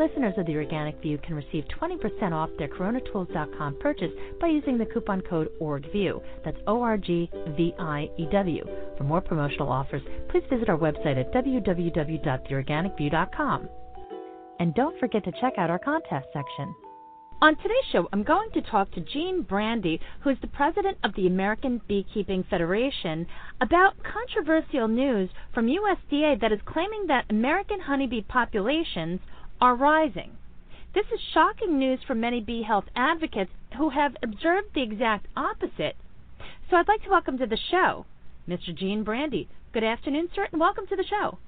Listeners of the Organic View can receive 20% off their CoronaTools.com purchase by using the coupon code ORGVIEW. That's O R G V I E W. For more promotional offers, please visit our website at www.theorganicview.com. And don't forget to check out our contest section. On today's show, I'm going to talk to Gene Brandi, who is the president of the American Beekeeping Federation, about controversial news from USDA that is claiming that American honeybee populations are rising. This is shocking news for many bee health advocates who have observed the exact opposite. So I'd like to welcome to the show Mr. Gene Brandi. Good afternoon, sir, and welcome to the show.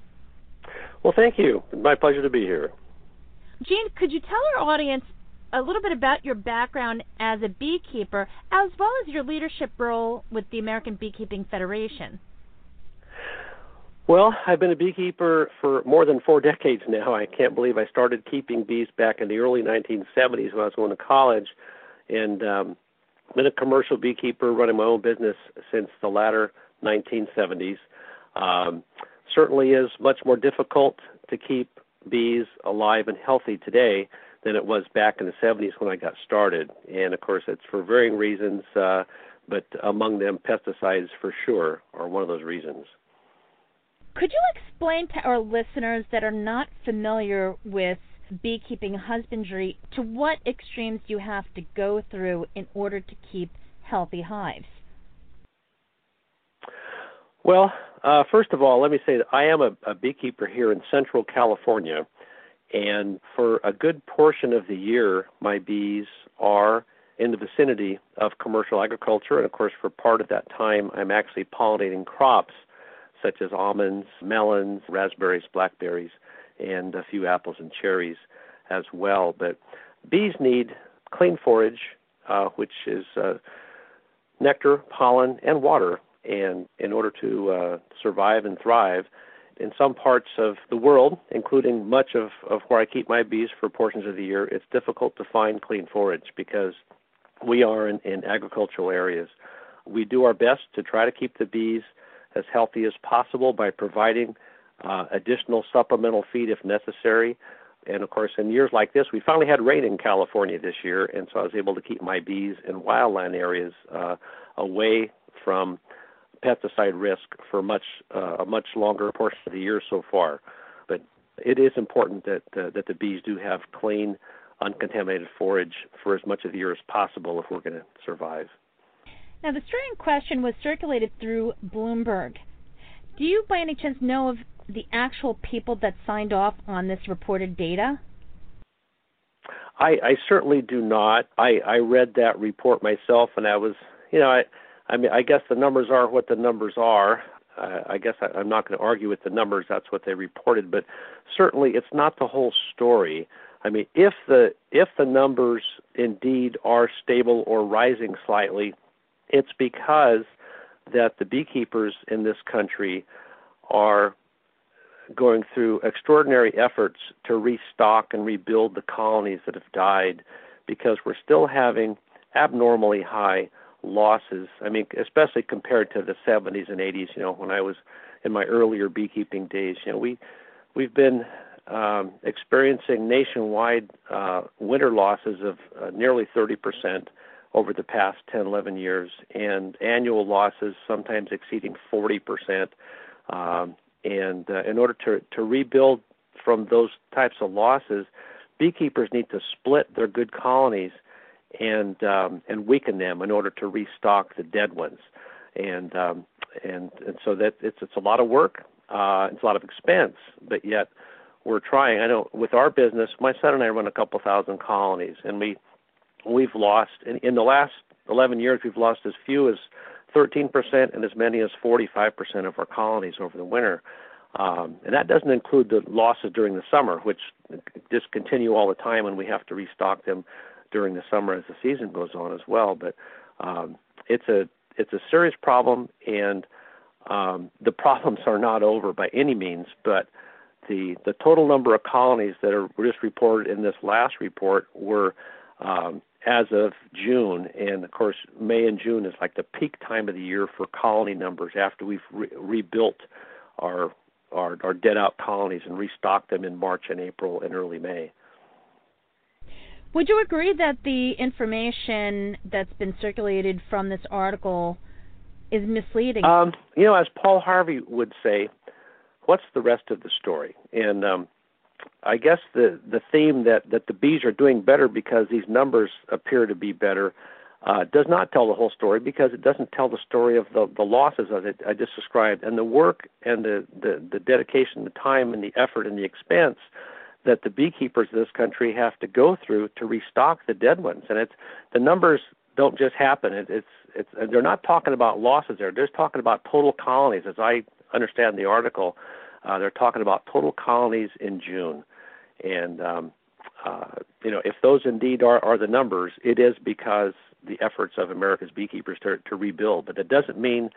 Well, thank you. my pleasure to be here. Gene, could you tell our audience a little bit about your background as a beekeeper, as well as your leadership role with the American Beekeeping Federation. Well, I've been a beekeeper for more than four decades now. I can't believe I started keeping bees back in the early 1970s when I was going to college, and um, been a commercial beekeeper running my own business since the latter 1970s. Um, certainly is much more difficult to keep bees alive and healthy today than it was back in the 70s when I got started. And of course, it's for varying reasons, uh, but among them, pesticides for sure are one of those reasons. Could you explain to our listeners that are not familiar with beekeeping husbandry to what extremes you have to go through in order to keep healthy hives? Well, uh, first of all, let me say that I am a, a beekeeper here in Central California, and for a good portion of the year, my bees are in the vicinity of commercial agriculture. And of course, for part of that time, I'm actually pollinating crops such as almonds, melons, raspberries, blackberries, and a few apples and cherries as well. But bees need clean forage, uh, which is uh, nectar, pollen, and water. And in order to uh, survive and thrive, in some parts of the world, including much of, of where I keep my bees for portions of the year, it's difficult to find clean forage because we are in, in agricultural areas. We do our best to try to keep the bees as healthy as possible by providing uh, additional supplemental feed if necessary. And of course, in years like this, we finally had rain in California this year, and so I was able to keep my bees in wildland areas uh, away from pesticide risk for much uh, a much longer portion of the year so far. But it is important that uh, that the bees do have clean, uncontaminated forage for as much of the year as possible if we're going to survive. Now, the story in question was circulated through Bloomberg. Do you, by any chance, know of the actual people that signed off on this reported data? I, I certainly do not. I, I read that report myself, and I was, you know, I I mean, I guess the numbers are what the numbers are. Uh, I guess I, I'm not going to argue with the numbers. That's what they reported, but certainly it's not the whole story. I mean, if the if the numbers indeed are stable or rising slightly, it's because that the beekeepers in this country are going through extraordinary efforts to restock and rebuild the colonies that have died because we're still having abnormally high losses. I mean, especially compared to the 70s and 80s. You know, when I was in my earlier beekeeping days, you know, we we've been um, experiencing nationwide uh, winter losses of uh, nearly 30 percent over the past 10, 11 years, and annual losses sometimes exceeding 40 percent. Um, and uh, in order to to rebuild from those types of losses, beekeepers need to split their good colonies and um, and weaken them in order to restock the dead ones, and um, and and so that it's it's a lot of work, uh, it's a lot of expense, but yet we're trying. I know with our business, my son and I run a couple thousand colonies, and we we've lost in, in the last 11 years we've lost as few as 13% and as many as 45% of our colonies over the winter. Um, and that doesn't include the losses during the summer, which just continue all the time, and we have to restock them during the summer as the season goes on as well. But um, it's a it's a serious problem, and um, the problems are not over by any means. But the the total number of colonies that are just reported in this last report were um, as of June, and of course May and June is like the peak time of the year for colony numbers after we've re- rebuilt our, our our dead out colonies and restocked them in March and April and early May. Would you agree that the information that's been circulated from this article is misleading? Um, you know, as Paul Harvey would say, what's the rest of the story? And um, I guess the the theme that that the bees are doing better because these numbers appear to be better uh, does not tell the whole story because it doesn't tell the story of the the losses it I just described and the work and the the, the dedication, the time and the effort and the expense that the beekeepers of this country have to go through to restock the dead ones. And it's the numbers don't just happen. It, it's it's they're not talking about losses there. They're just talking about total colonies, as I understand the article. Uh, they're talking about total colonies in June, and um, uh, you know if those indeed are, are the numbers, it is because the efforts of America's beekeepers to, to rebuild. But it doesn't mean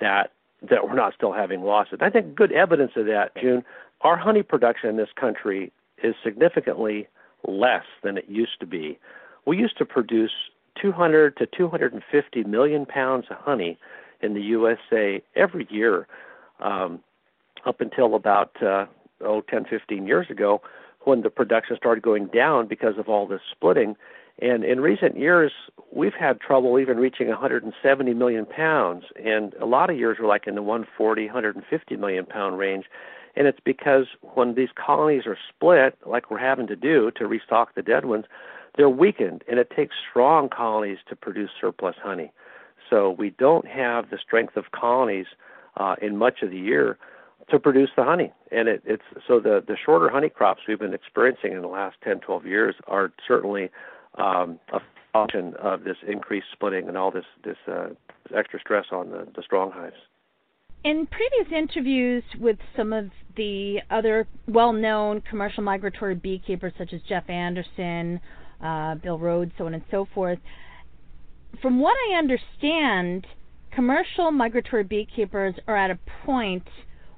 that that we're not still having losses. I think good evidence of that, June. Our honey production in this country is significantly less than it used to be. We used to produce 200 to 250 million pounds of honey in the USA every year um, up until about uh, oh 10 15 years ago when the production started going down because of all this splitting. And in recent years we've had trouble even reaching 170 million pounds. And a lot of years were like in the 140 150 million pound range. And it's because when these colonies are split like we're having to do to restock the dead ones they're weakened, and it takes strong colonies to produce surplus honey. So we don't have the strength of colonies uh, in much of the year to produce the honey. And it, it's so the the shorter honey crops we've been experiencing in the last 10, 12 years are certainly um, a function of this increased splitting and all this this, uh, extra stress on the, the strong hives. In previous interviews with some of the other well-known commercial migratory beekeepers, such as Jeff Anderson uh, Bill Rhodes, so on and so forth. From what I understand, commercial migratory beekeepers are at a point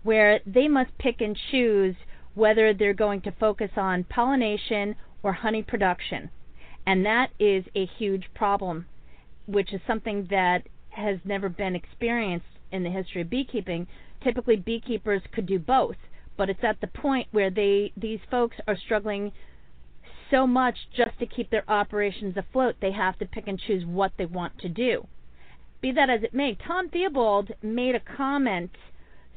where they must pick and choose whether they're going to focus on pollination or honey production. And that is a huge problem, which is something that has never been experienced in the history of beekeeping. Typically, beekeepers could do both, but it's at the point where they these folks are struggling so much just to keep their operations afloat, they have to pick and choose what they want to do. Be that as it may, Tom Theobald made a comment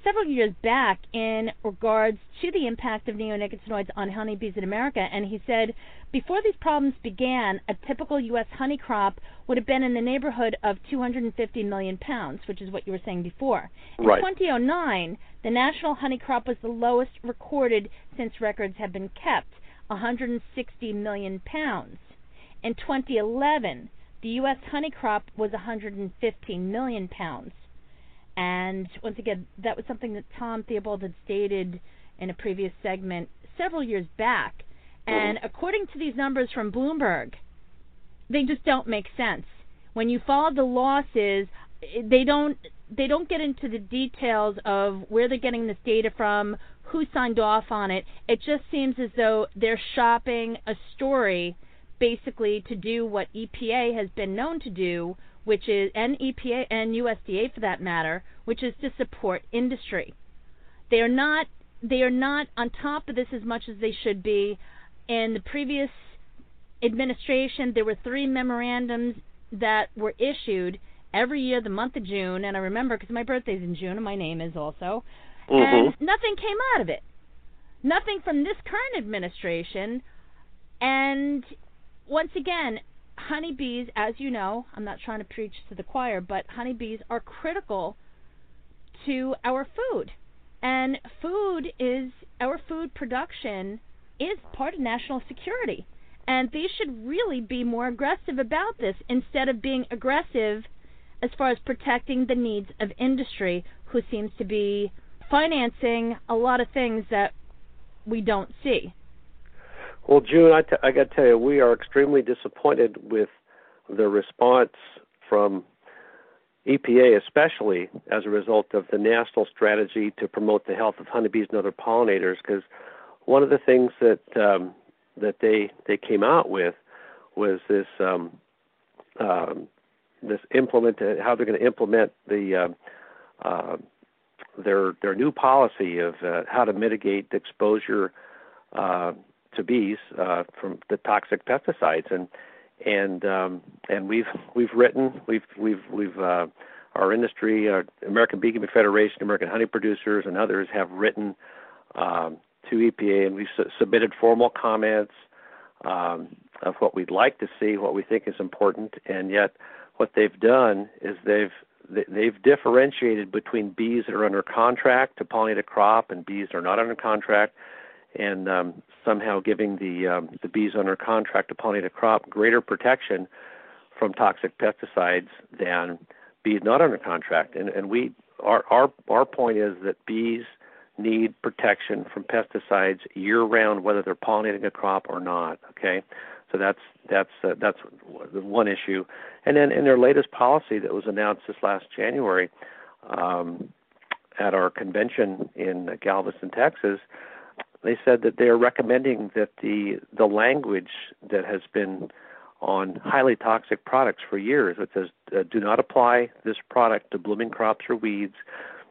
several years back in regards to the impact of neonicotinoids on honeybees in America, and he said before these problems began, a typical U.S. honey crop would have been in the neighborhood of 250 million pounds, which is what you were saying before. In right. 2009, the national honey crop was the lowest recorded since records have been kept. 160 million pounds. In 2011, the U.S. honey crop was 115 million pounds. And once again, that was something that Tom Theobald had stated in a previous segment several years back. And according to these numbers from Bloomberg, they just don't make sense. When you follow the losses, they don't they don't get into the details of where they're getting this data from, who signed off on it. It just seems as though they're shopping a story basically to do what EPA has been known to do, which is and EPA and USDA for that matter, which is to support industry. They are not they are not on top of this as much as they should be. In the previous administration, there were three memorandums that were issued every year the month of June, and I remember because my birthday's in June and my name is also, mm-hmm. and nothing came out of it. Nothing from this current administration, and once again, honeybees, as you know, I'm not trying to preach to the choir, but honeybees are critical to our food. And food is our food production is part of national security. And they should really be more aggressive about this instead of being aggressive as far as protecting the needs of industry, who seems to be financing a lot of things that we don't see. Well, June, I, t- I got to tell you, we are extremely disappointed with the response from EPA, especially as a result of the national strategy to promote the health of honeybees and other pollinators. Because one of the things that um, that they they came out with was this um, um, this implement how they're going to implement the uh, uh, their their new policy of uh, how to mitigate exposure uh, to bees uh, from the toxic pesticides. And and um, and we've we've written we've we've we've uh, our industry, our American Beekeeping Federation, American Honey Producers, and others have written um, to EPA, and we've su- submitted formal comments um, of what we'd like to see, what we think is important, and yet what they've done is they've they've differentiated between bees that are under contract to pollinate a crop and bees that are not under contract, and um, somehow giving the um, the bees under contract to pollinate a crop greater protection from toxic pesticides than bees not under contract. And and we our our our point is that bees need protection from pesticides year round, whether they're pollinating a crop or not. Okay, so that's that's uh, that's one issue. And then in their latest policy that was announced this last January um, at our convention in Galveston, Texas, they said that they are recommending that the the language that has been on highly toxic products for years, which says uh, do not apply this product to blooming crops or weeds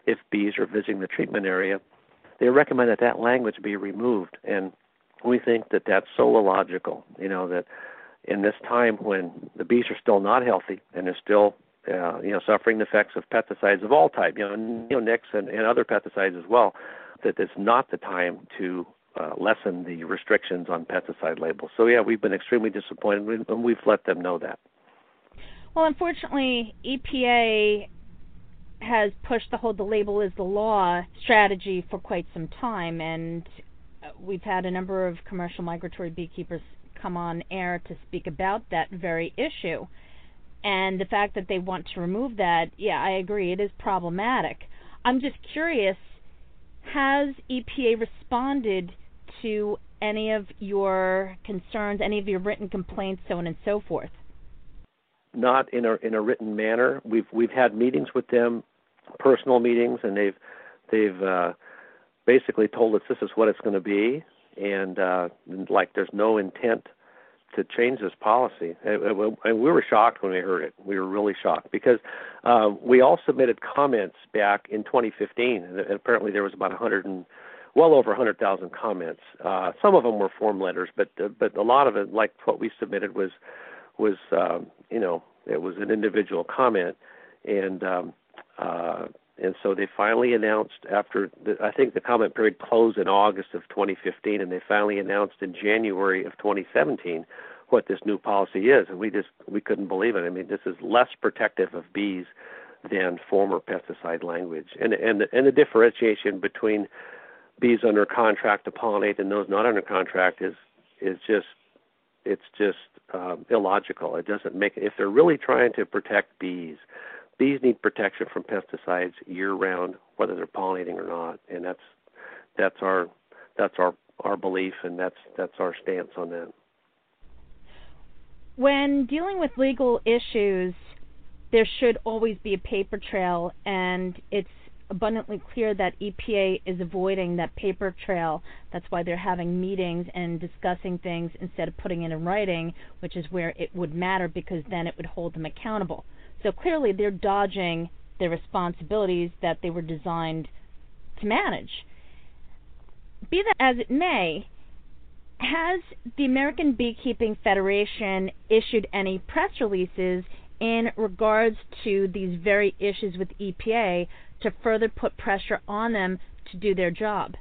if bees are visiting the treatment area. They recommend that that language be removed, and we think that that's so illogical. You know that in this time when the bees are still not healthy and they're still uh, you know suffering the effects of pesticides of all type, you know neonics and, and other pesticides as well, that it's not the time to uh, lessen the restrictions on pesticide labels. So yeah, we've been extremely disappointed, and we've let them know that. Well, unfortunately, EPA has pushed the whole "the label is the law" strategy for quite some time, and we've had a number of commercial migratory beekeepers come on air to speak about that very issue. And the fact that they want to remove that, yeah, I agree, it is problematic. I'm just curious has EPA responded to any of your concerns, any of your written complaints, so on and so forth? Not in a in a written manner. We've we've had meetings with them, personal meetings, and they've they've uh, basically told us this is what it's going to be, and uh, like there's no intent to change this policy. And, we were shocked when we heard it. We were really shocked because uh, we all submitted comments back in 2015, and apparently there was about 100 and well over 100,000 comments. Uh, some of them were form letters, but uh, but a lot of it, like what we submitted, was was um, you know it was an individual comment, and um, uh, and so they finally announced after the, I think the comment period closed in August of 2015, and they finally announced in January of 2017 what this new policy is, and we just we couldn't believe it. I mean, this is less protective of bees than former pesticide language, and and and the differentiation between bees under contract to pollinate and those not under contract is is just it's just um, illogical. It doesn't make if they're really trying to protect bees bees need protection from pesticides year round, whether they're pollinating or not, and that's that's our that's our our belief, and that's that's our stance on that. When dealing with legal issues, there should always be a paper trail, and it's abundantly clear that EPA is avoiding that paper trail. That's why they're having meetings and discussing things instead of putting it in writing, which is where it would matter because then it would hold them accountable. So clearly they're dodging their responsibilities that they were designed to manage. Be that as it may, has the American Beekeeping Federation issued any press releases in regards to these very issues with EPA to further put pressure on them to do their job?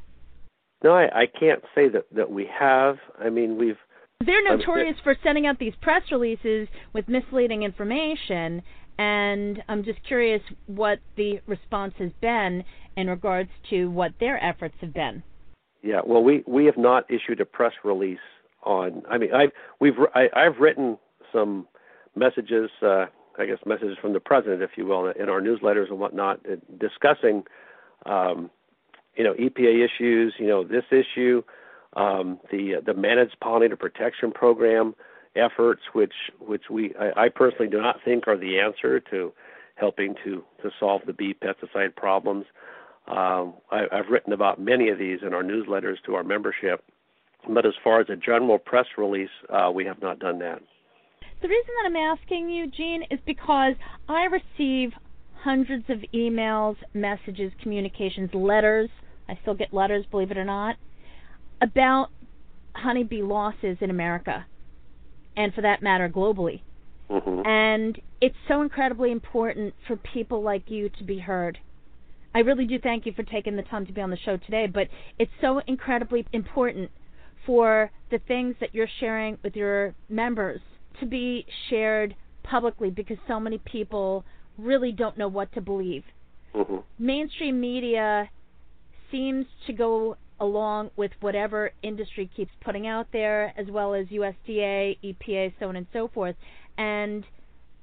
No, I, I can't say that, that we have. I mean, we've. They're notorious for sending out these press releases with misleading information, and I'm just curious what the response has been in regards to what their efforts have been. Yeah, well, we we have not issued a press release on. I mean, I've we've I, I've written some messages, uh, I guess messages from the president, if you will, in our newsletters and whatnot, uh, discussing um, you know EPA issues, you know this issue, um, the the managed pollinator protection program efforts, which which we I, I personally do not think are the answer to helping to to solve the bee pesticide problems. Um, I, I've written about many of these in our newsletters to our membership, but as far as a general press release, uh, we have not done that. The reason that I'm asking you, Gene, is because I receive hundreds of emails, messages, communications, letters. I still get letters, believe it or not, about honeybee losses in America, and for that matter, globally. Mm-hmm. And it's so incredibly important for people like you to be heard. I really do thank you for taking the time to be on the show today, but it's so incredibly important for the things that you're sharing with your members to be shared publicly because so many people really don't know what to believe. Mm-hmm. Mainstream media seems to go along with whatever industry keeps putting out there, as well as USDA, EPA, so on and so forth. And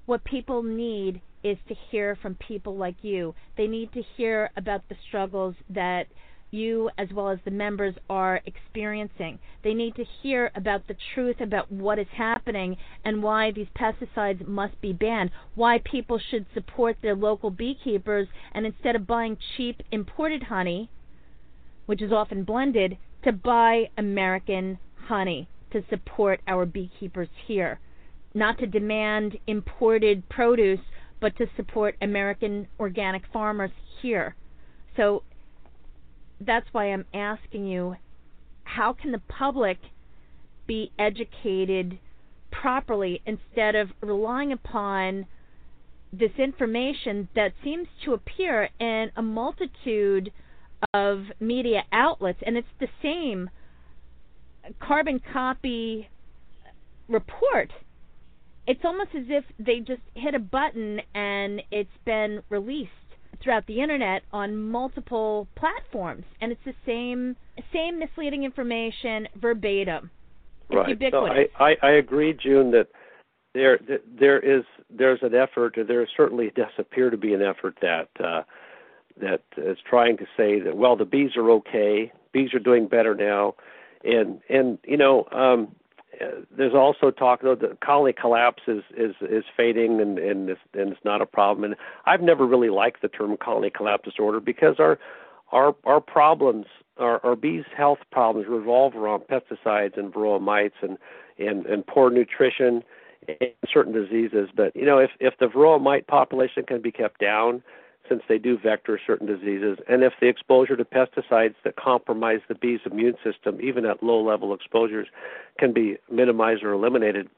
what people need is to hear from people like you. They need to hear about the struggles that you as well as the members are experiencing. They need to hear about the truth about what is happening and why these pesticides must be banned, why people should support their local beekeepers and instead of buying cheap imported honey, which is often blended, to buy American honey to support our beekeepers here. Not to demand imported produce, but to support American organic farmers here. So that's why I'm asking you how can the public be educated properly instead of relying upon this information that seems to appear in a multitude of media outlets and it's the same carbon copy report it's almost as if they just hit a button and it's been released throughout the internet on multiple platforms, and it's the same same misleading information verbatim. It's right. ubiquitous. I, I I agree, June, that there there is there's an effort, there certainly does appear to be an effort that uh, that is trying to say that well the bees are okay, bees are doing better now, and and you know um, there's also talk though the colony collapse is is is fading and and it's, and it's not a problem. And I've never really liked the term colony collapse disorder because our our our problems our, our bees health problems revolve around pesticides and varroa mites and and and poor nutrition and certain diseases. But you know if if the varroa mite population can be kept down since they do vector certain diseases, and if the exposure to pesticides that compromise the bee's immune system, even at low level exposures, can be minimized or eliminated,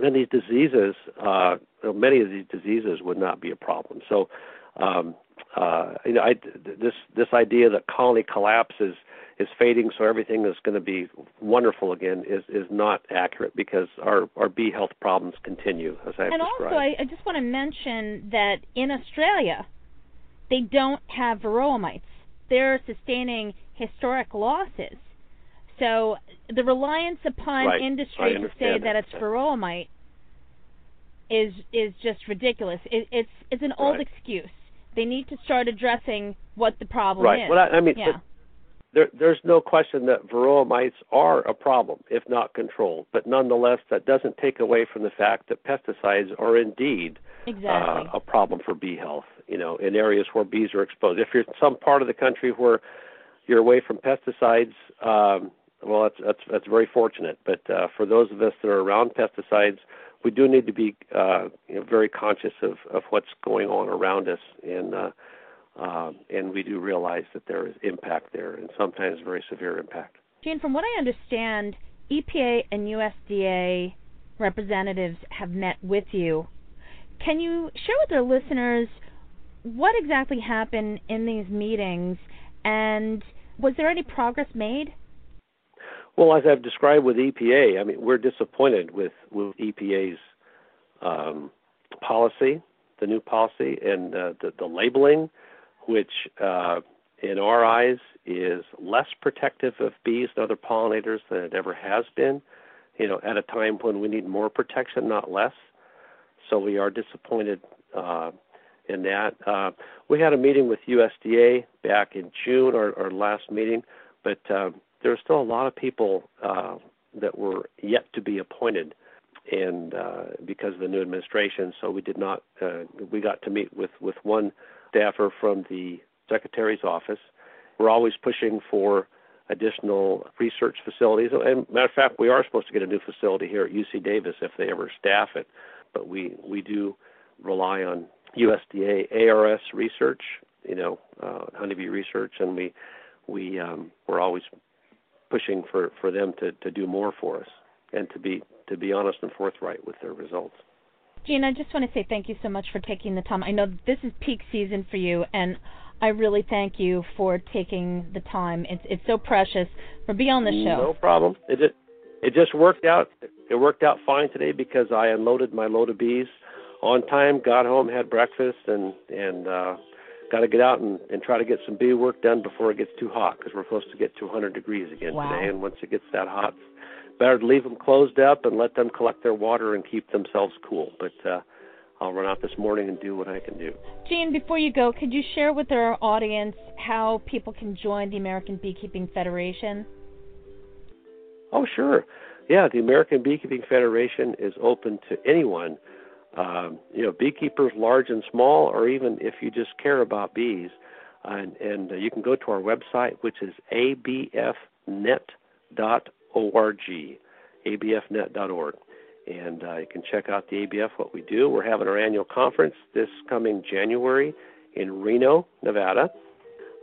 then these diseases, uh, many of these diseases would not be a problem. So, um, uh, you know, I, this this idea that colony collapse is is fading, so everything is going to be wonderful again, is is not accurate because our our bee health problems continue, as I've and described. also, I, I just want to mention that in Australia, they don't have varroa mites. They're sustaining historic losses. So the reliance upon right. industry to say that, that it's varroa mite is is just ridiculous. It, it's it's an old right. excuse. They need to start addressing what the problem right. is. Well, I, I mean, yeah. there, there's no question that varroa mites are a problem if not controlled. But nonetheless, that doesn't take away from the fact that pesticides are indeed exactly. uh, a problem for bee health. You know, in areas where bees are exposed. If you're in some part of the country where you're away from pesticides, um, well, that's that's that's very fortunate. But uh, for those of us that are around pesticides, we do need to be uh, you know, very conscious of of what's going on around us, and uh, uh, and we do realize that there is impact there, and sometimes very severe impact. Gene, from what I understand, EPA and USDA representatives have met with you can you share with our listeners what exactly happened in these meetings and was there any progress made? Well, as I've described with EPA, I mean, we're disappointed with, with EPA's um, policy, the new policy, and uh, the, the labeling, which uh, in our eyes is less protective of bees and other pollinators than it ever has been. You know, at a time when we need more protection, not less. So we are disappointed uh, in that. Uh, we had a meeting with USDA back in June, our, our last meeting, but uh, there are still a lot of people uh, that were yet to be appointed, and uh, because of the new administration, so we did not. Uh, we got to meet with with one staffer from the secretary's office. We're always pushing for additional research facilities. And matter of fact, we are supposed to get a new facility here at UC Davis if they ever staff it. But we we do rely on USDA ARS research, you know, uh, honeybee research, and we we um, we're always pushing for, for them to, to do more for us and to be to be honest and forthright with their results. Gene, I just want to say thank you so much for taking the time. I know this is peak season for you, and I really thank you for taking the time. It's it's so precious for being on the show. No problem. It it just worked out. It worked out fine today because I unloaded my load of bees on time, got home, had breakfast, and and uh, got to get out and, and try to get some bee work done before it gets too hot because we're supposed to get to 100 degrees again wow. today. And once it gets that hot, better to leave them closed up and let them collect their water and keep themselves cool. But uh, I'll run out this morning and do what I can do. Gene, before you go, could you share with our audience how people can join the American Beekeeping Federation? Oh, sure. Yeah, the American Beekeeping Federation is open to anyone um, you know, beekeepers large and small, or even if you just care about bees. And, and uh, you can go to our website, which is abfnet.org, abfnet.org. And uh, you can check out the ABF, what we do. We're having our annual conference this coming January in Reno, Nevada,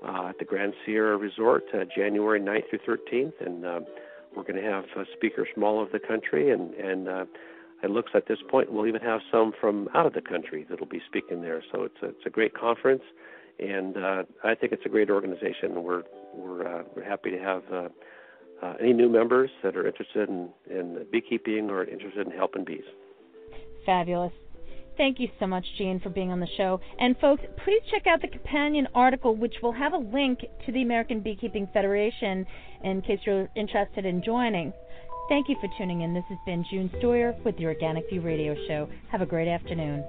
uh, at the Grand Sierra Resort, uh, January 9th through 13th. And uh, we're going to have uh, speakers from all over the country and, and uh, it looks at this point we'll even have some from out of the country that'll be speaking there. So it's a, it's a great conference, and uh, I think it's a great organization. We're we're uh, we're happy to have uh, uh, any new members that are interested in, in beekeeping or interested in helping bees. Fabulous. Thank you so much, Gene, for being on the show. And folks, please check out the companion article, which will have a link to the American Beekeeping Federation in case you're interested in joining. Thank you for tuning in. This has been June Stoyer with the Organic View Radio Show. Have a great afternoon.